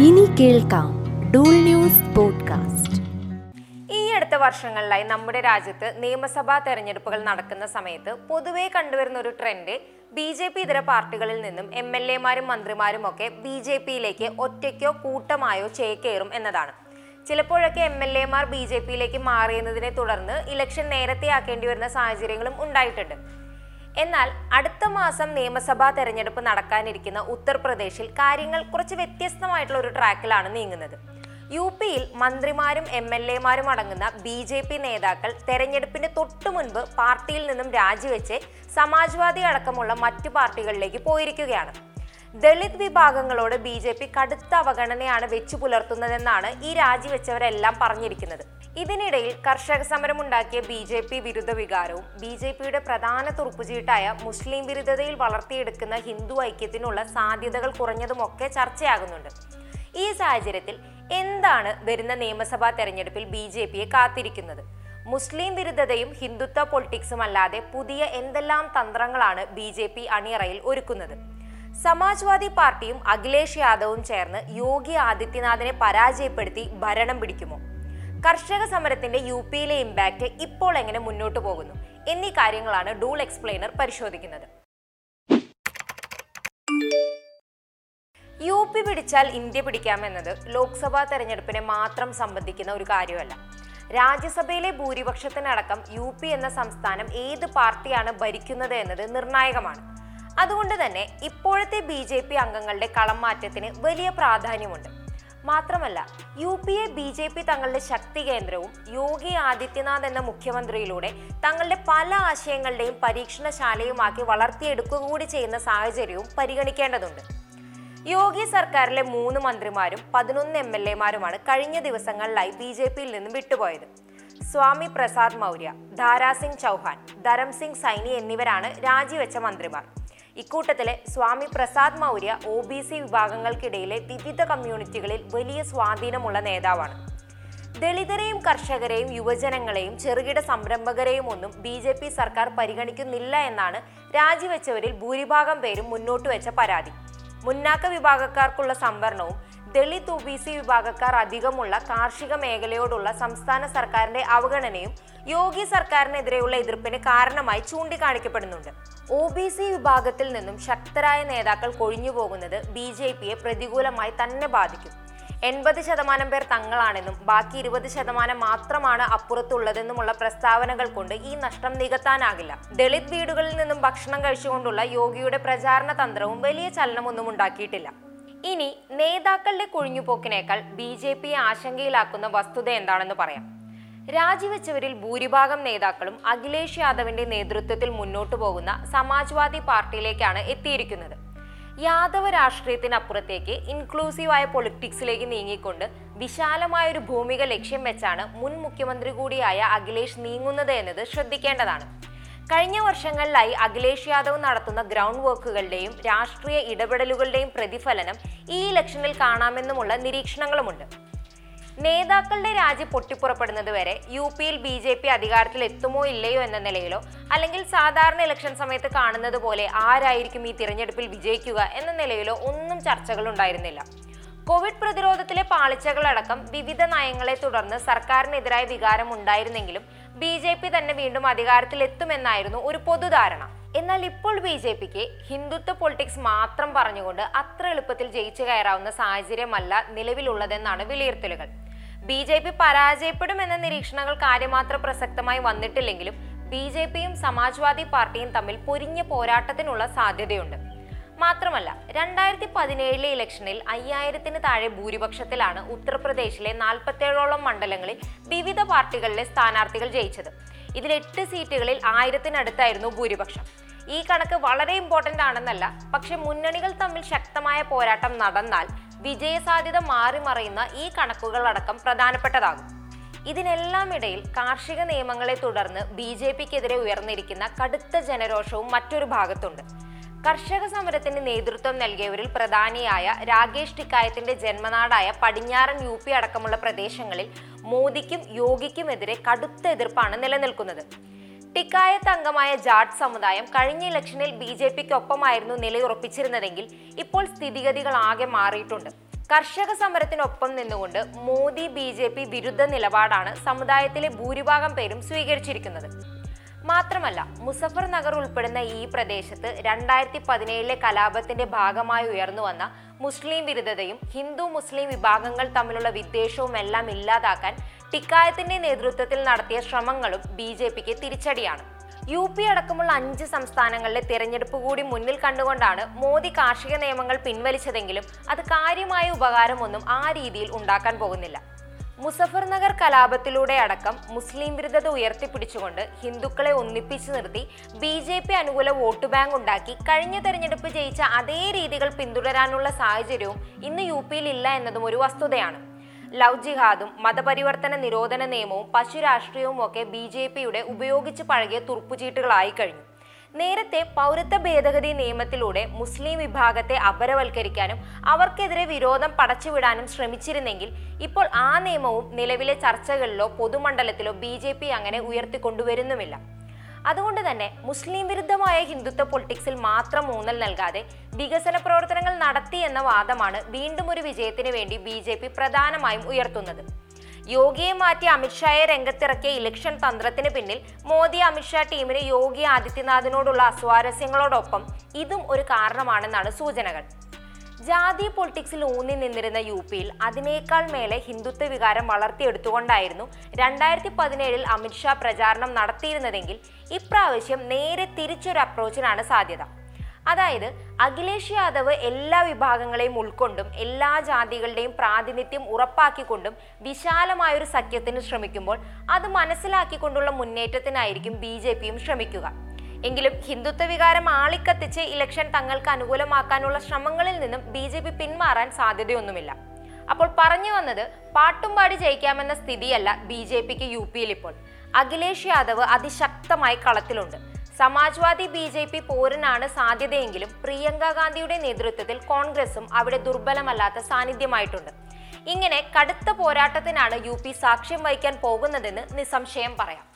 ഇനി കേൾക്കാം Dool news podcast. ഈ അടുത്ത വർഷങ്ങളിലായി നമ്മുടെ രാജ്യത്ത് നിയമസഭാ തെരഞ്ഞെടുപ്പുകൾ നടക്കുന്ന സമയത്ത് പൊതുവേ കണ്ടുവരുന്ന ഒരു ട്രെൻഡ് ബി ജെ പി ഇതര പാർട്ടികളിൽ നിന്നും എം എൽ എമാരും മന്ത്രിമാരും ഒക്കെ ബി ജെ പിയിലേക്ക് ഒറ്റയ്ക്കോ കൂട്ടമായോ ചേക്കേറും എന്നതാണ്. ചിലപ്പോഴൊക്കെ എം എൽ എമാർ ബി ജെ പിയിലേക്ക് മാറിയതിനെ തുടർന്ന് ഇലക്ഷൻ നേരത്തെ ആക്കേണ്ടി വരുന്ന സാഹചര്യങ്ങളും ഉണ്ടായിട്ടുണ്ട്. എന്നാൽ അടുത്ത മാസം നിയമസഭാ തെരഞ്ഞെടുപ്പ് നടക്കാനിരിക്കുന്ന ഉത്തർപ്രദേശിൽ കാര്യങ്ങൾ കുറച്ച് വ്യത്യസ്തമായിട്ടുള്ള ഒരു ട്രാക്കിലാണ് നീങ്ങുന്നത്. യു പിയിൽ മന്ത്രിമാരും എം എൽ എമാരും അടങ്ങുന്ന ബി ജെ പി നേതാക്കൾ തെരഞ്ഞെടുപ്പിന് തൊട്ടു മുൻപ് പാർട്ടിയിൽ നിന്നും രാജിവെച്ച് സമാജ്വാദി അടക്കമുള്ള മറ്റു പാർട്ടികളിലേക്ക് പോയിരിക്കുകയാണ്. ദളിത് വിഭാഗങ്ങളോട് ബി ജെ പി കടുത്ത അവഗണനയാണ് വെച്ചു പുലർത്തുന്നതെന്നാണ് ഈ രാജിവെച്ചവരെല്ലാം പറഞ്ഞിരിക്കുന്നത്. ഇതിനിടയിൽ കർഷക സമരം ഉണ്ടാക്കിയ ബി ജെ പി വിരുദ്ധ വികാരവും ബി ജെ പിയുടെ പ്രധാന തുറുപ്പുചീട്ടായ മുസ്ലിം വിരുദ്ധതയിൽ വളർത്തിയെടുക്കുന്ന ഹിന്ദു ഐക്യത്തിനുള്ള സാധ്യതകൾ കുറഞ്ഞതുമൊക്കെ ചർച്ചയാകുന്നുണ്ട്. ഈ സാഹചര്യത്തിൽ എന്താണ് വരുന്ന നിയമസഭാ തെരഞ്ഞെടുപ്പിൽ ബി ജെ പിയെ കാത്തിരിക്കുന്നത്? മുസ്ലിം വിരുദ്ധതയും ഹിന്ദുത്വ പൊളിറ്റിക്സും അല്ലാതെ പുതിയ എന്തെല്ലാം തന്ത്രങ്ങളാണ് ബി ജെ പി അണിയറയിൽ ഒരുക്കുന്നത്? സമാജ്വാദി പാർട്ടിയും അഖിലേഷ് യാദവും ചേർന്ന് യോഗി ആദിത്യനാഥിനെ പരാജയപ്പെടുത്തി ഭരണം പിടിക്കുമോ? കർഷക സമരത്തിന്റെ യു പിയിലെ ഇമ്പാക്റ്റ് ഇപ്പോൾ എങ്ങനെ മുന്നോട്ട് പോകുന്നു? എന്നീ കാര്യങ്ങളാണ് ഡൂൾ എക്സ്പ്ലെയിനർ പരിശോധിക്കുന്നത്. യു പി പിടിച്ചാൽ ഇന്ത്യ പിടിക്കാമെന്നത് ലോക്സഭാ തെരഞ്ഞെടുപ്പിനെ മാത്രം സംബന്ധിക്കുന്ന ഒരു കാര്യമല്ല. രാജ്യസഭയിലെ ഭൂരിപക്ഷത്തിനടക്കം യു പി എന്ന സംസ്ഥാനം ഏത് പാർട്ടിയാണ് ഭരിക്കുന്നത് എന്നത് നിർണായകമാണ്. അതുകൊണ്ട് തന്നെ ഇപ്പോഴത്തെ ബി ജെ പി അംഗങ്ങളുടെ കളം മാറ്റത്തിന് വലിയ പ്രാധാന്യമുണ്ട്. മാത്രമല്ല U P A B J P തങ്ങളുടെ ശക്തി കേന്ദ്രവും യോഗി ആദിത്യനാഥ് എന്ന മുഖ്യമന്ത്രിയിലൂടെ തങ്ങളുടെ പല ആശയങ്ങളുടെയും പരീക്ഷണശാലയുമാക്കി വളർത്തിയെടുക്കുക കൂടി ചെയ്യുന്ന സാഹചര്യവും പരിഗണിക്കേണ്ടതുണ്ട്. യോഗി സർക്കാരിലെ മൂന്ന് മന്ത്രിമാരും പതിനൊന്ന് എം എൽ എമാരുമാണ് കഴിഞ്ഞ ദിവസങ്ങളിലായി ബി ജെ പിയിൽ നിന്നും വിട്ടുപോയത്. സ്വാമി പ്രസാദ് മൗര്യ ധാരാസിംഗ് ചൗഹാൻ ധരംസിംഗ് സൈനി എന്നിവരാണ് രാജിവെച്ച മന്ത്രിമാർ. ഇക്കൂട്ടത്തിലെ Swami Prasad Maurya O B C വിഭാഗങ്ങൾക്കിടയിലെ വിവിധ കമ്മ്യൂണിറ്റികളിൽ വലിയ സ്വാധീനമുള്ള നേതാവാണ്. ദളിതരെയും കർഷകരെയും യുവജനങ്ങളെയും ചെറുകിട സംരംഭകരെയും ഒന്നും ബി ജെ പി സർക്കാർ പരിഗണിക്കുന്നില്ല എന്നാണ് രാജിവെച്ചവരിൽ ഭൂരിഭാഗം പേരും മുന്നോട്ട് വെച്ച പരാതി. മുന്നാക്ക വിഭാഗക്കാർക്കുള്ള സംവരണവും ദളിത് ഒ ബി സി വിഭാഗക്കാർ അധികമുള്ള കാർഷിക മേഖലയോടുള്ള സംസ്ഥാന സർക്കാരിന്റെ അവഗണനയും യോഗി സർക്കാരിനെതിരെയുള്ള എതിർപ്പിന് കാരണമായി ചൂണ്ടിക്കാണിക്കപ്പെടുന്നുണ്ട്. ഒ ബി സി വിഭാഗത്തിൽ നിന്നും ശക്തരായ നേതാക്കൾ കൊഴിഞ്ഞു പോകുന്നത് ബി ജെ പിയെ പ്രതികൂലമായി തന്നെ ബാധിക്കും. എൺപത് ശതമാനം പേർ തങ്ങളാണെന്നും ബാക്കി ഇരുപത് ശതമാനം മാത്രമാണ് അപ്പുറത്തുള്ളതെന്നുമുള്ള പ്രസ്താവനകൾ കൊണ്ട് ഈ നഷ്ടം നികത്താനാകില്ല. ദളിത് വീടുകളിൽ നിന്നും ഭക്ഷണം കഴിച്ചുകൊണ്ടുള്ള യോഗിയുടെ പ്രചാരണ തന്ത്രവും വലിയ ചലനമൊന്നും ഉണ്ടാക്കിയിട്ടില്ല. ഇനി നേതാക്കളുടെ കൊഴിഞ്ഞുപോക്കിനേക്കാൾ ബി ജെ പിയെ ആശങ്കയിലാക്കുന്ന വസ്തുത എന്താണെന്ന് പറയാം. രാജിവെച്ചവരിൽ ഭൂരിഭാഗം നേതാക്കളും അഖിലേഷ് യാദവിന്റെ നേതൃത്വത്തിൽ മുന്നോട്ടു പോകുന്ന സമാജ്വാദി പാർട്ടിയിലേക്കാണ് എത്തിയിരിക്കുന്നത്. യാദവ രാഷ്ട്രീയത്തിനപ്പുറത്തേക്ക് ഇൻക്ലൂസീവായ പൊളിറ്റിക്സിലേക്ക് നീങ്ങിക്കൊണ്ട് വിശാലമായ ഒരു ഭൂമിക ലക്ഷ്യം വെച്ചാണ് മുൻ മുഖ്യമന്ത്രി കൂടിയായ അഖിലേഷ് നീങ്ങുന്നത് എന്നത് ശ്രദ്ധിക്കേണ്ടതാണ്. കഴിഞ്ഞ വർഷങ്ങളിലായി അഖിലേഷ് യാദവ് നടത്തുന്ന ഗ്രൗണ്ട് വർക്കുകളുടെയും രാഷ്ട്രീയ ഇടപെടലുകളുടെയും പ്രതിഫലനം ഈ ഇലക്ഷനിൽ കാണാമെന്നുമുള്ള നിരീക്ഷണങ്ങളുമുണ്ട്. നേതാക്കളുടെ രാജി പൊട്ടിപ്പുറപ്പെടുന്നത് വരെ യു പിയിൽ ബി ജെ പി അധികാരത്തിൽ എത്തുമോ ഇല്ലയോ എന്ന നിലയിലോ അല്ലെങ്കിൽ സാധാരണ ഇലക്ഷൻ സമയത്ത് കാണുന്നത് പോലെ ആരായിരിക്കും ഈ തിരഞ്ഞെടുപ്പിൽ വിജയിക്കുക എന്ന നിലയിലോ ഒന്നും ചർച്ചകൾ ഉണ്ടായിരുന്നില്ല കോവിഡ് പ്രതിരോധത്തിലെ പാളിച്ചകളടക്കം വിവിധ നയങ്ങളെ തുടർന്ന് സർക്കാരിനെതിരായ വികാരം ഉണ്ടായിരുന്നെങ്കിലും ബി ജെ പി തന്നെ വീണ്ടും അധികാരത്തിലെത്തുമെന്നായിരുന്നു ഒരു പൊതുധാരണ. എന്നാൽ ഇപ്പോൾ ബി ജെ പിക്ക് ഹിന്ദുത്വ പൊളിറ്റിക്സ് മാത്രം പറഞ്ഞുകൊണ്ട് അത്ര എളുപ്പത്തിൽ ജയിച്ചു കയറാവുന്ന സാഹചര്യമല്ല നിലവിലുള്ളതെന്നാണ് വിലയിരുത്തലുകൾ. ബി ജെ പി പരാജയപ്പെടുമെന്ന നിരീക്ഷണങ്ങൾ കാര്യമാത്ര പ്രസക്തമായി വന്നിട്ടില്ലെങ്കിലും ബി ജെ പിയും സമാജ്വാദി പാർട്ടിയും തമ്മിൽ പൊരിഞ്ഞ പോരാട്ടത്തിനുള്ള സാധ്യതയുണ്ട്. മാത്രമല്ല രണ്ടായിരത്തി പതിനേഴിലെ ഇലക്ഷനിൽ അയ്യായിരത്തിന് താഴെ ഭൂരിപക്ഷത്തിലാണ് ഉത്തർപ്രദേശിലെ നാൽപ്പത്തേഴോളം മണ്ഡലങ്ങളിൽ വിവിധ പാർട്ടികളിലെ സ്ഥാനാർത്ഥികൾ ജയിച്ചത്. ഇതിൽ എട്ട് സീറ്റുകളിൽ ആയിരത്തിനടുത്തായിരുന്നു ഭൂരിപക്ഷം. ഈ കണക്ക് വളരെ ഇമ്പോർട്ടന്റ് ആണെന്നല്ല പക്ഷെ മുന്നണികൾ തമ്മിൽ ശക്തമായ പോരാട്ടം നടന്നാൽ വിജയസാധ്യത മാറി മറയുന്ന ഈ കണക്കുകൾ അടക്കം പ്രധാനപ്പെട്ടതാകും. ഇതിനെല്ലാം ഇടയിൽ കാർഷിക നിയമങ്ങളെ തുടർന്ന് ബി ജെ പിക്കെതിരെ ഉയർന്നിരിക്കുന്ന കടുത്ത ജനരോഷവും മറ്റൊരു ഭാഗത്തുണ്ട്. കർഷക സമരത്തിന് നേതൃത്വം നൽകിയവരിൽ പ്രധാനിയായ രാകേഷ് ടിക്കായത്തിന്റെ ജന്മനാടായ പടിഞ്ഞാറൻ യു പി അടക്കമുള്ള പ്രദേശങ്ങളിൽ മോദിക്കും യോഗിക്കുമെതിരെ കടുത്ത എതിർപ്പാണ് നിലനിൽക്കുന്നത്. ടിക്കായത്ത് അംഗമായ ജാട്ട് സമുദായം കഴിഞ്ഞ ഇലക്ഷനിൽ ബി ജെ പിക്കൊപ്പമായിരുന്നു നിലയുറപ്പിച്ചിരുന്നതെങ്കിൽ ഇപ്പോൾ സ്ഥിതിഗതികൾ ആകെ മാറിയിട്ടുണ്ട്. കർഷക സമരത്തിനൊപ്പം നിന്നുകൊണ്ട് മോദി ബി ജെ പി വിരുദ്ധ നിലപാടാണ് സമുദായത്തിലെ ഭൂരിഭാഗം പേരും സ്വീകരിച്ചിരിക്കുന്നത്. മാത്രമല്ല മുസഫർ നഗർ ഉൾപ്പെടുന്ന ഈ പ്രദേശത്ത് രണ്ടായിരത്തി പതിനേഴിലെ കലാപത്തിന്റെ ഭാഗമായി ഉയർന്നു വന്ന മുസ്ലിം വിരുദ്ധതയും ഹിന്ദു മുസ്ലിം വിഭാഗങ്ങൾ തമ്മിലുള്ള വിദ്വേഷവും എല്ലാം ഇല്ലാതാക്കാൻ ടിക്കായത്തിന്റെ നേതൃത്വത്തിൽ നടത്തിയ ശ്രമങ്ങളും ബി ജെ പിക്ക് തിരിച്ചടിയാണ്. യു പി അടക്കമുള്ള അഞ്ച് സംസ്ഥാനങ്ങളിലെ തിരഞ്ഞെടുപ്പ് കൂടി മുന്നിൽ കണ്ടുകൊണ്ടാണ് മോദി കാർഷിക നിയമങ്ങൾ പിൻവലിച്ചതെങ്കിലും അത് കാര്യമായ ഉപകാരമൊന്നും ആ രീതിയിൽ ഉണ്ടാക്കാൻ പോകുന്നില്ല. മുസഫർ നഗർ കലാപത്തിലൂടെ അടക്കം മുസ്ലിം വിരുദ്ധത ഉയർത്തിപ്പിടിച്ചുകൊണ്ട് ഹിന്ദുക്കളെ ഒന്നിപ്പിച്ചു നിർത്തി ബി ജെ പി അനുകൂല വോട്ട് ബാങ്ക് ഉണ്ടാക്കി കഴിഞ്ഞ തെരഞ്ഞെടുപ്പ് ജയിച്ച അതേ രീതികൾ പിന്തുടരാനുള്ള സാഹചര്യവും ഇന്ന് യു പിയിൽ ഇല്ല എന്നതും ഒരു വസ്തുതയാണ്. ലവ് ജിഹാദും മതപരിവർത്തന നിരോധന നിയമവും പശു രാഷ്ട്രീയവും ഒക്കെ ബി ജെ പിയുടെ ഉപയോഗിച്ച് പഴകിയ തുറുപ്പുചീട്ടുകളായി കഴിഞ്ഞു. നേരത്തെ പൗരത്വ ഭേദഗതി നിയമത്തിലൂടെ മുസ്ലിം വിഭാഗത്തെ അപരവൽക്കരിക്കാനും അവർക്കെതിരെ വിരോധം പടച്ചുവിടാനും ശ്രമിച്ചിരുന്നെങ്കിൽ ഇപ്പോൾ ആ നിയമവും നിലവിലെ ചർച്ചകളിലോ പൊതുമണ്ഡലത്തിലോ ബി അങ്ങനെ ഉയർത്തിക്കൊണ്ടുവരുന്നുമില്ല. അതുകൊണ്ട് തന്നെ മുസ്ലിം വിരുദ്ധമായ ഹിന്ദുത്വ പൊളിറ്റിക്സിൽ മാത്രം ഊന്നൽ നൽകാതെ വികസന പ്രവർത്തനങ്ങൾ നടത്തി എന്ന വാദമാണ് വീണ്ടും ഒരു വിജയത്തിന് വേണ്ടി ബി ജെ പി പ്രധാനമായും ഉയർത്തുന്നത്. യോഗിയെ മാറ്റി അമിത്ഷായെ രംഗത്തിറക്കിയ ഇലക്ഷൻ തന്ത്രത്തിന് പിന്നിൽ മോദി അമിത്ഷാ ടീമിന് യോഗി ആദിത്യനാഥിനോടുള്ള അസ്വാരസ്യങ്ങളോടൊപ്പം ഇതും ഒരു കാരണമാണെന്നാണ് സൂചനകൾ. ജാതി പൊളിറ്റിക്സിൽ ഊന്നി നിന്നിരുന്ന യു പിയിൽ അതിനേക്കാൾ മേലെ ഹിന്ദുത്വ വികാരം വളർത്തിയെടുത്തുകൊണ്ടായിരുന്നു രണ്ടായിരത്തി പതിനേഴിൽ അമിത്ഷാ പ്രചാരണം നടത്തിയിരുന്നതെങ്കിൽ ഇപ്രാവശ്യം നേരെ തിരിച്ചൊരു അപ്രോച്ചിനാണ് സാധ്യത. അതായത് അഖിലേഷ് യാദവ് എല്ലാ വിഭാഗങ്ങളെയും ഉൾക്കൊണ്ടും എല്ലാ ജാതികളുടെയും പ്രാതിനിധ്യം ഉറപ്പാക്കിക്കൊണ്ടും വിശാലമായൊരു സഖ്യത്തിന് ശ്രമിക്കുമ്പോൾ അത് മനസ്സിലാക്കിക്കൊണ്ടുള്ള മുന്നേറ്റത്തിനായിരിക്കും ബി ജെ പിയും ശ്രമിക്കുക. എങ്കിലും ഹിന്ദുത്വ വികാരം ആളിക്കത്തിച്ച് ഇലക്ഷൻ തങ്ങൾക്ക് അനുകൂലമാക്കാനുള്ള ശ്രമങ്ങളിൽ നിന്നും ബി ജെ പി പിന്മാറാൻ സാധ്യതയൊന്നുമില്ല. അപ്പോൾ പറഞ്ഞു വന്നത് പാട്ടും പാടി ജയിക്കാമെന്ന സ്ഥിതിയല്ല ബി ജെ പിക്ക് യു പിയിൽ ഇപ്പോൾ. അഖിലേഷ് യാദവ് അതിശക്തമായി കളത്തിലുണ്ട്. സമാജ്വാദി ബി ജെ പി പോരനാണ് സാധ്യതയെങ്കിലും പ്രിയങ്ക ഗാന്ധിയുടെ നേതൃത്വത്തിൽ കോൺഗ്രസും അവിടെ ദുർബലമല്ലാത്ത സാന്നിധ്യമായിട്ടുണ്ട്. ഇങ്ങനെ കടുത്ത പോരാട്ടത്തിനാണ് യു പി സാക്ഷ്യം വഹിക്കാൻ പോകുന്നതെന്ന് നിസ്സംശയം പറയാം.